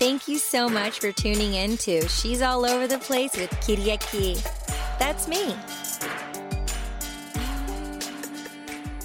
Thank you so much for tuning in to She's All Over the Place with Kiriaki. That's me.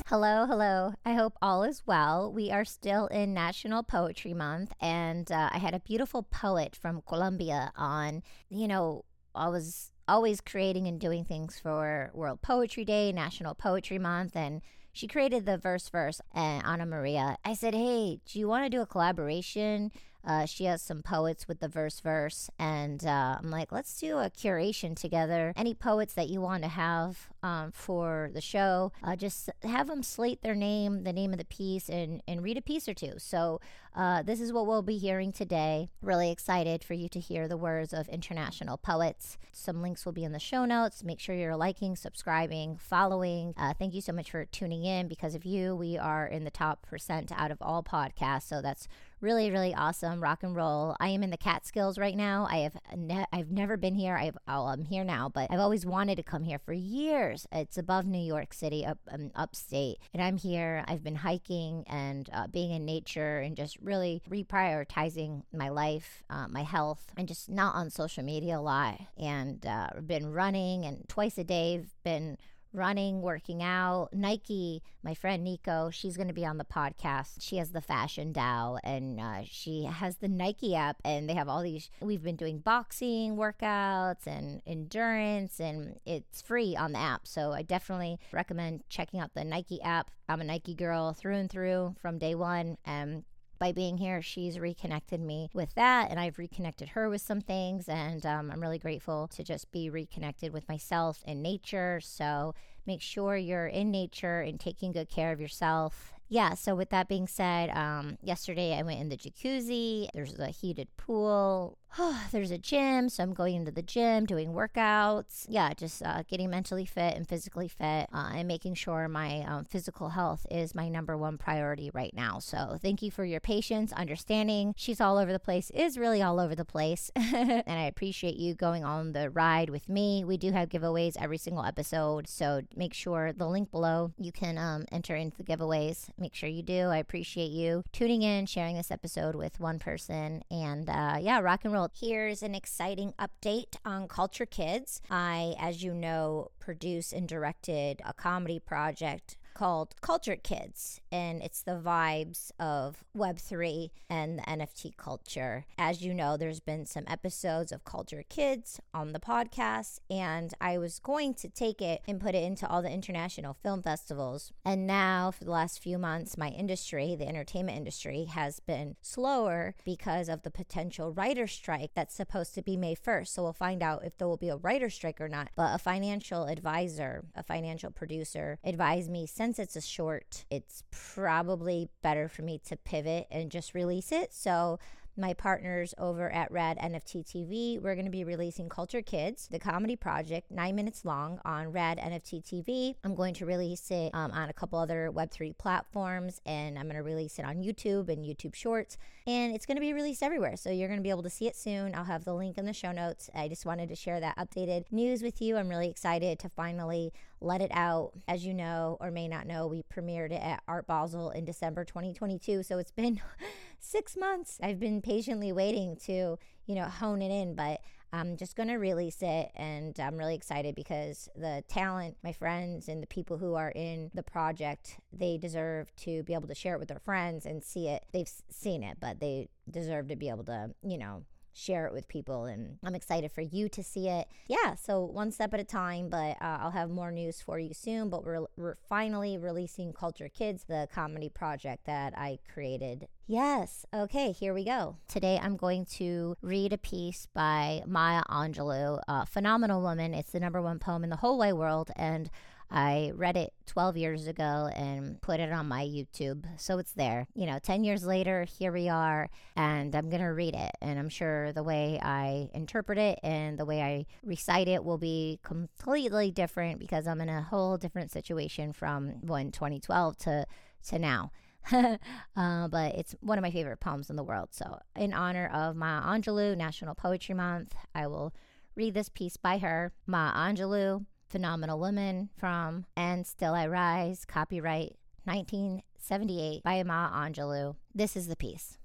Hello, hello. I hope all is well. We are still in National Poetry Month, and uh, I had a beautiful poet from Colombia on. You know, I was always creating and doing things for World Poetry Day, National Poetry Month, and she created the verseverse and Ana Maria. I said, Hey, do you want to do a collaboration? Uh, she has some poets with the verseverse, and uh, I'm like, let's do a curation together. Any poets that you want to have um, for the show, uh, just have them slate their name, the name of the piece, and and read a piece or two. So uh, this is what we'll be hearing today. Really excited for you to hear the words of international poets. Some links will be in the show notes. Make sure you're liking, subscribing, following. Uh, thank you so much for tuning in. Because of you, we are in the top percent out of all podcasts. So that's really really awesome rock and roll. I am in the catskills right now. I have ne- i've never been here. I've oh, i'm here now but i've always wanted to come here for years. It's above new york city up um, upstate and i'm here. I've been hiking and uh, being in nature and just really reprioritizing my life uh, my health and just not on social media a lot and uh, been running and twice a day been running, working out. Nike, my friend Nico, she's going to be on the podcast. She has the Fashion DAO and uh, she has the Nike app, and they have all these. We've been doing boxing workouts and endurance, and it's free on the app. So I definitely recommend checking out the Nike app. I'm a Nike girl through and through from day one. And by being here, she's reconnected me with that, and I've reconnected her with some things. And um, I'm really grateful to just be reconnected with myself and nature. So make sure you're in nature and taking good care of yourself yeah, so with that being said, um, yesterday I went in the jacuzzi. There's a heated pool. There's a gym, so I'm going into the gym, doing workouts. Yeah, just uh, getting mentally fit and physically fit, uh, and making sure my um, physical health is my number one priority right now. So thank you for your patience, understanding. She's all over the place, is really all over the place, and I appreciate you going on the ride with me. We do have giveaways every single episode, so make sure the link below you can um, enter into the giveaways make sure you do. I appreciate you tuning in, sharing this episode with one person. And uh, yeah, rock and roll. Here's an exciting update on Culture Kids. I, as you know, produced and directed a comedy project called Culture Kids, and it's the vibes of Web3 and the NFT culture. As you know, there's been some episodes of Culture Kids on the podcast, and I was going to take it and put it into all the international film festivals. And now, for the last few months, my industry, the entertainment industry, has been slower because of the potential writer strike that's supposed to be May 1st. So we'll find out if there will be a writer strike or not. But a financial advisor, a financial producer, advised me since it's a short, it's probably better for me to pivot and just release it. So my partners over at Rad NFT TV. We're going to be releasing Culture Kids, the comedy project, nine minutes long on Rad NFT TV. I'm going to release it um, on a couple other Web3 platforms, and I'm going to release it on YouTube and YouTube Shorts, and it's going to be released everywhere. So you're going to be able to see it soon. I'll have the link in the show notes. I just wanted to share that updated news with you. I'm really excited to finally let it out. As you know, or may not know, we premiered it at Art Basel in December 2022. So it's been six months. I've been patiently waiting to, you know, hone it in, but I'm just going to release it. And I'm really excited because the talent, my friends, and the people who are in the project, they deserve to be able to share it with their friends and see it. They've seen it, but they deserve to be able to, you know, share it with people. And I'm excited for you to see it. Yeah, so one step at a time, but uh, I'll have more news for you soon. But we're, we're finally releasing Culture Kids, the comedy project that I created. Yes, okay, here we go. Today I'm going to read a piece by Maya Angelou, a phenomenal woman. It's the number one poem in the whole wide world. And I read it 12 years ago and put it on my YouTube. So it's there. You know, 10 years later, here we are, and I'm going to read it. And I'm sure the way I interpret it and the way I recite it will be completely different because I'm in a whole different situation from when 2012 to, to now. uh, but it's one of my favorite poems in the world. So, in honor of Maya Angelou, National Poetry Month, I will read this piece by her, Maya Angelou Phenomenal Woman from And Still I Rise, copyright 1978 by Maya Angelou. This is the piece.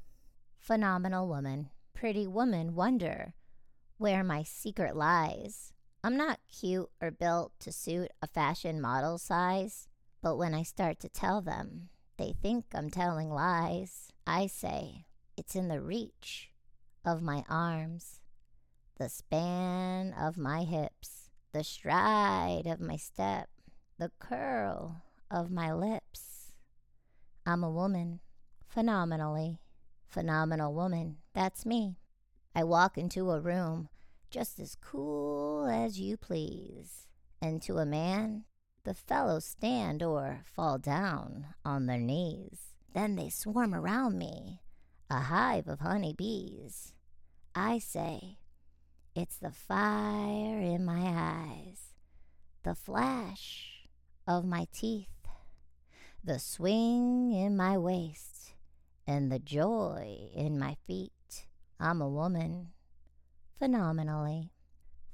Phenomenal Woman pretty Woman wonder where my secret lies. I'm not cute or built to suit a fashion model size, but when I start to tell them, they think I'm telling lies. I say, it's in the reach of my arms, the span of my hips, the stride of my step, the curl of my lips. I'm a woman, phenomenally. Phenomenal woman, that's me. I walk into a room just as cool as you please. And to a man, the fellows stand or fall down on their knees. Then they swarm around me, a hive of honey bees. I say, it's the fire in my eyes, the flash of my teeth, the swing in my waist, and the joy in my feet. I'm a woman phenomenally.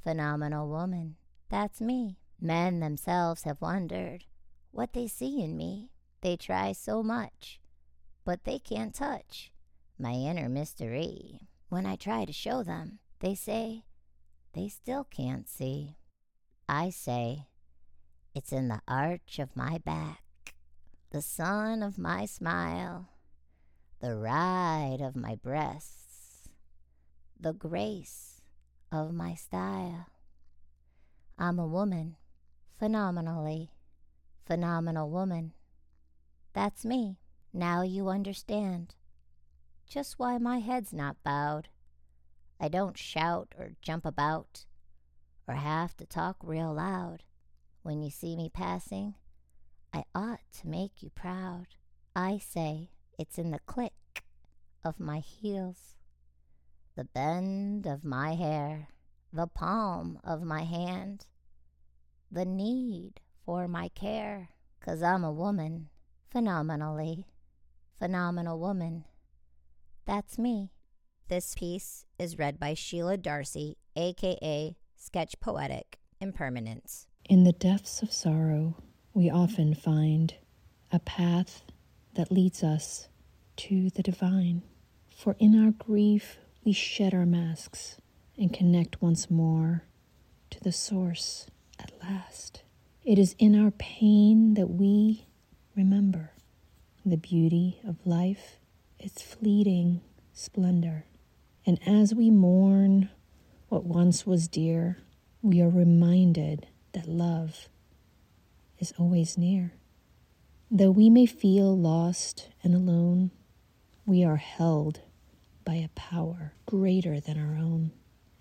Phenomenal woman. That's me. Men themselves have wondered what they see in me. They try so much, but they can't touch my inner mystery. When I try to show them, they say they still can't see. I say it's in the arch of my back, the sun of my smile, the ride of my breasts, the grace of my style. I'm a woman, phenomenally, phenomenal woman. That's me. Now you understand just why my head's not bowed. I don't shout or jump about or have to talk real loud. When you see me passing, I ought to make you proud. I say it's in the click of my heels the bend of my hair, the palm of my hand, the need for my care, 'cause I'm a woman, phenomenally, phenomenal woman. That's me. This piece is read by Sheila Darcy, aka SketchPoetic Impermanence. In the depths of sorrow, we often find a path that leads us to the divine. For in our grief, we shed our masks and connect once more to the source at last. It is in our pain that we remember the beauty of life, its fleeting splendor. And as we mourn what once was dear, we are reminded that love is always near. Though we may feel lost and alone, we are held by a power greater than our own.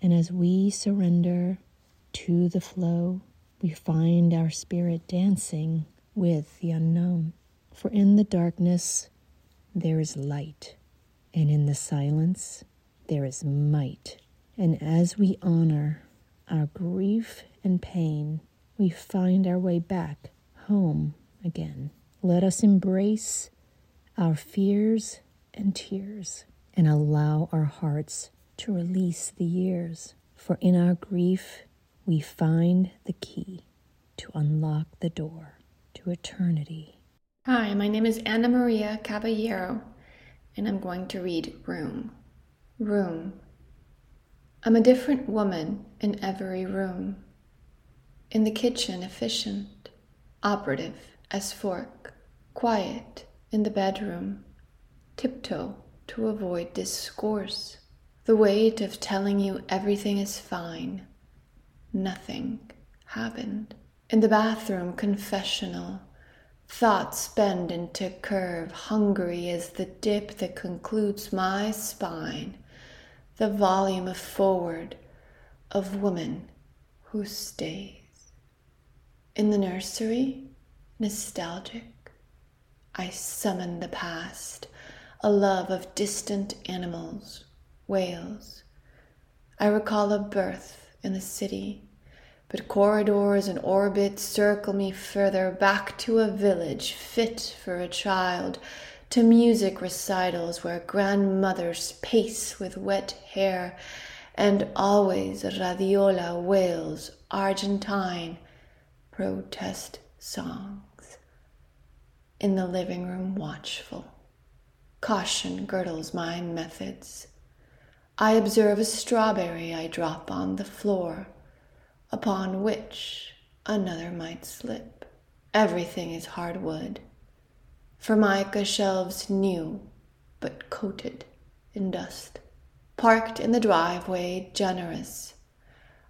And as we surrender to the flow, we find our spirit dancing with the unknown. For in the darkness there is light, and in the silence there is might. And as we honor our grief and pain, we find our way back home again. Let us embrace our fears and tears and allow our hearts to release the years. For in our grief, we find the key to unlock the door to eternity. Hi, my name is Ana Maria Caballero, and I'm going to read Room. Room. I'm a different woman in every room. In the kitchen, efficient, operative as fork, quiet in the bedroom, tiptoe to avoid discourse. The weight of telling you everything is fine. Nothing happened. In the bathroom, confessional. Thoughts bend into curve, hungry as the dip that concludes my spine. The volume of forward of woman who stays. In the nursery, nostalgic, I summon the past a love of distant animals, whales. I recall a birth in the city, but corridors and orbits circle me further back to a village fit for a child, to music recitals where grandmothers pace with wet hair, and always radiola wails Argentine protest songs. In the living room, watchful Caution girdles my methods. I observe a strawberry I drop on the floor, upon which another might slip. Everything is hardwood. Formica shelves new, but coated in dust. Parked in the driveway, generous.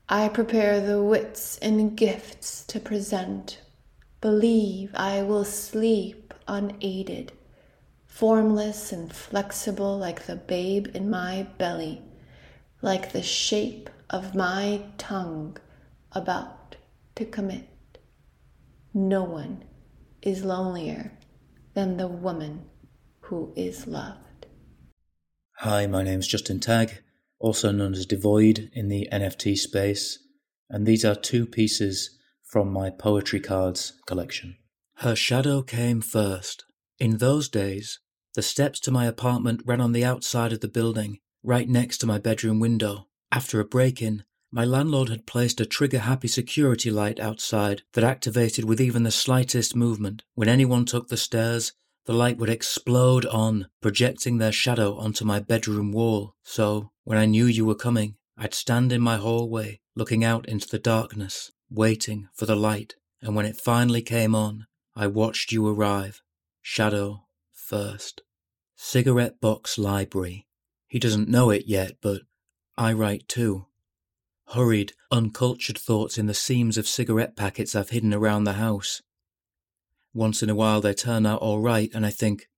I prepare the wits and gifts to present. Believe I will sleep unaided, formless and flexible like the babe in my belly, like the shape of my tongue about to commit. No one is lonelier than the woman who is loved. Hi, my name's Justin Tagg, also known as Devoid in the NFT space, and these are two pieces from my poetry cards collection. Her shadow came first. In those days, the steps to my apartment ran on the outside of the building, right next to my bedroom window. After a break in, my landlord had placed a trigger happy security light outside that activated with even the slightest movement. When anyone took the stairs, the light would explode on, projecting their shadow onto my bedroom wall. So, when I knew you were coming, I'd stand in my hallway, looking out into the darkness, waiting for the light. And when it finally came on, I watched you arrive, shadow first. Cigarette Box Library. He doesn't know it yet, but I write too hurried, uncultured thoughts in the seams of cigarette packets I've hidden around the house. Once in a while they turn out all right, and I think,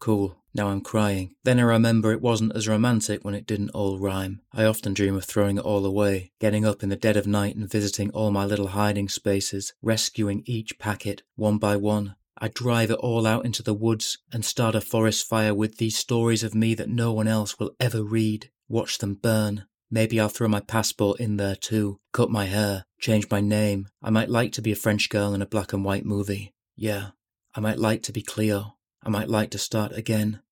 cool, now I'm crying. Then I remember it wasn't as romantic when it didn't all rhyme. I often dream of throwing it all away, getting up in the dead of night and visiting all my little hiding spaces, rescuing each packet one by one. I drive it all out into the woods and start a forest fire with these stories of me that no one else will ever read. Watch them burn, Maybe I'll throw my passport in there too, cut my hair, change my name. I might like to be a French girl in a black and white movie. Yeah, I might like to be Cleo. I might like to start again.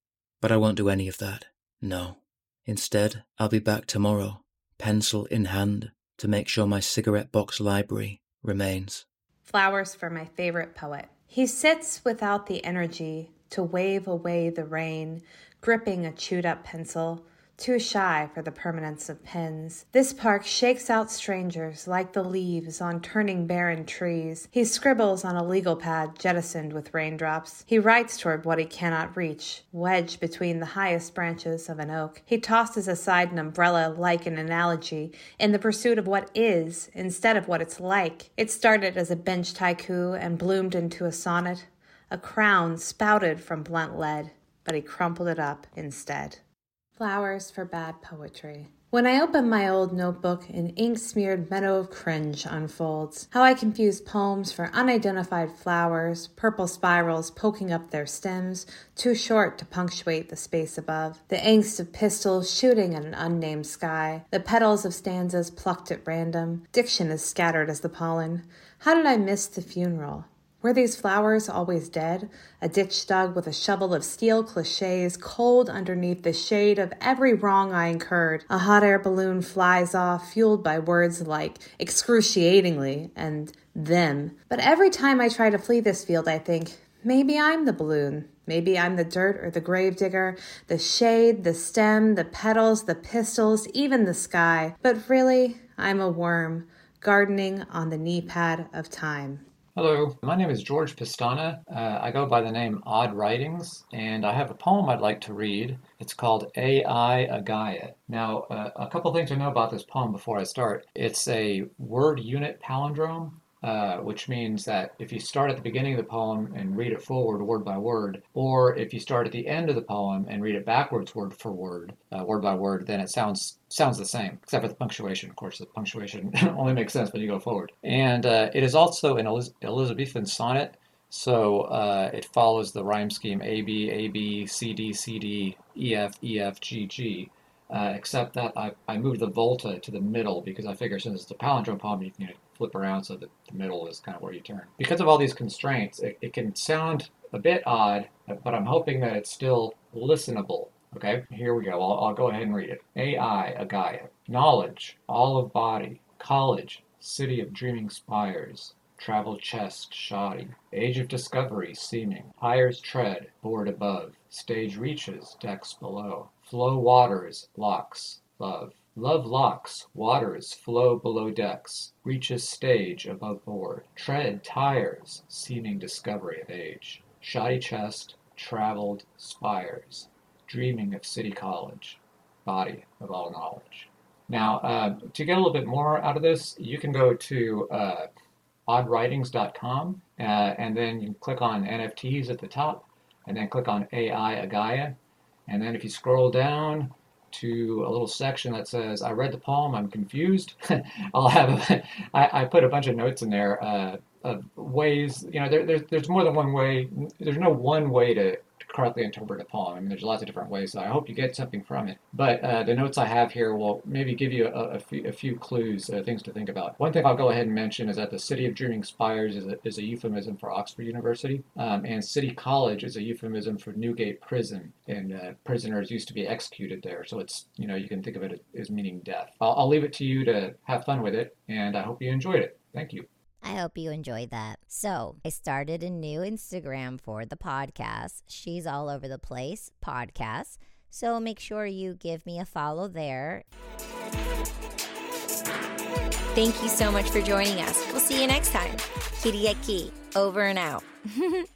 But I won't do any of that. No. Instead, I'll be back tomorrow, pencil in hand, to make sure my cigarette box library remains. Flowers for my favorite poet. He sits without the energy to wave away the rain, gripping a chewed up pencil too shy for the permanence of pens. This park shakes out strangers like the leaves on turning barren trees. He scribbles on a legal pad jettisoned with raindrops. He writes toward what he cannot reach, wedged between the highest branches of an oak. He tosses aside an umbrella like an analogy in the pursuit of what is instead of what it's like. It started as a bench haiku and bloomed into a sonnet. A crown spouted from blunt lead, but he crumpled it up instead. Flowers for Bad Poetry. When I open my old notebook, an ink smeared meadow of cringe unfolds. How I confuse poems for unidentified flowers, purple spirals poking up their stems, too short to punctuate the space above. The angst of pistols shooting at an unnamed sky. The petals of stanzas plucked at random. Diction as scattered as the pollen. How did I miss the funeral? Were these flowers always dead? A ditch dug with a shovel of steel cliches, cold underneath the shade of every wrong I incurred. A hot air balloon flies off, fueled by words like excruciatingly and them. But every time I try to flee this field, I think, maybe I'm the balloon. Maybe I'm the dirt or the grave digger, the shade, the stem, the petals, the pistils, even the sky. But really, I'm a worm, gardening on the knee pad of time. Hello, my name is George Pistana. Uh, I go by the name Odd Writings, and I have a poem I'd like to read. It's called AI Agaya. Now, uh, a couple things to know about this poem before I start. It's a word unit palindrome, uh, which means that if you start at the beginning of the poem and read it forward word by word, or if you start at the end of the poem and read it backwards word for word, uh, word by word, then it sounds sounds the same, except for the punctuation. Of course, the punctuation only makes sense when you go forward. And uh, it is also an Elizabethan sonnet, so uh, it follows the rhyme scheme A B A B C D C D E F E F G G. Uh, except that I, I moved the volta to the middle because I figure since it's a palindrome poem, you can flip around so that the middle is kind of where you turn. Because of all these constraints, it, it can sound a bit odd, but I'm hoping that it's still listenable. Okay, here we go. I'll, I'll go ahead and read it. AI, a Gaia. Knowledge, all of body. College, city of dreaming spires. Travel chest, shoddy. Age of discovery, seeming. Hires tread, board above. Stage reaches, decks below. Flow waters, locks. love. Love locks, waters flow below decks, reaches stage above board, tread tires, seeming discovery of age. Shoddy chest, traveled spires, dreaming of city college, body of all knowledge. Now, uh, to get a little bit more out of this, you can go to uh, oddwritings.com uh, and then you can click on NFTs at the top and then click on AI Agaya. And then if you scroll down to a little section that says, I read the poem, I'm confused, I'll have, a, I, I put a bunch of notes in there uh, of ways, you know, there, there's, there's more than one way, there's no one way to correctly interpret a poem. I mean, there's lots of different ways, so I hope you get something from it. But uh, the notes I have here will maybe give you a, a, few, a few, clues, uh, things to think about. One thing I'll go ahead and mention is that the City of Dreaming Spires is a, is a euphemism for Oxford University, um, and City College is a euphemism for Newgate Prison, and uh, prisoners used to be executed there. So it's, you know, you can think of it as meaning death. I'll, I'll leave it to you to have fun with it, and I hope you enjoyed it. Thank you. I hope you enjoyed that. So, I started a new Instagram for the podcast. She's all over the place, podcast. So, make sure you give me a follow there. Thank you so much for joining us. We'll see you next time. Kiriaki, over and out.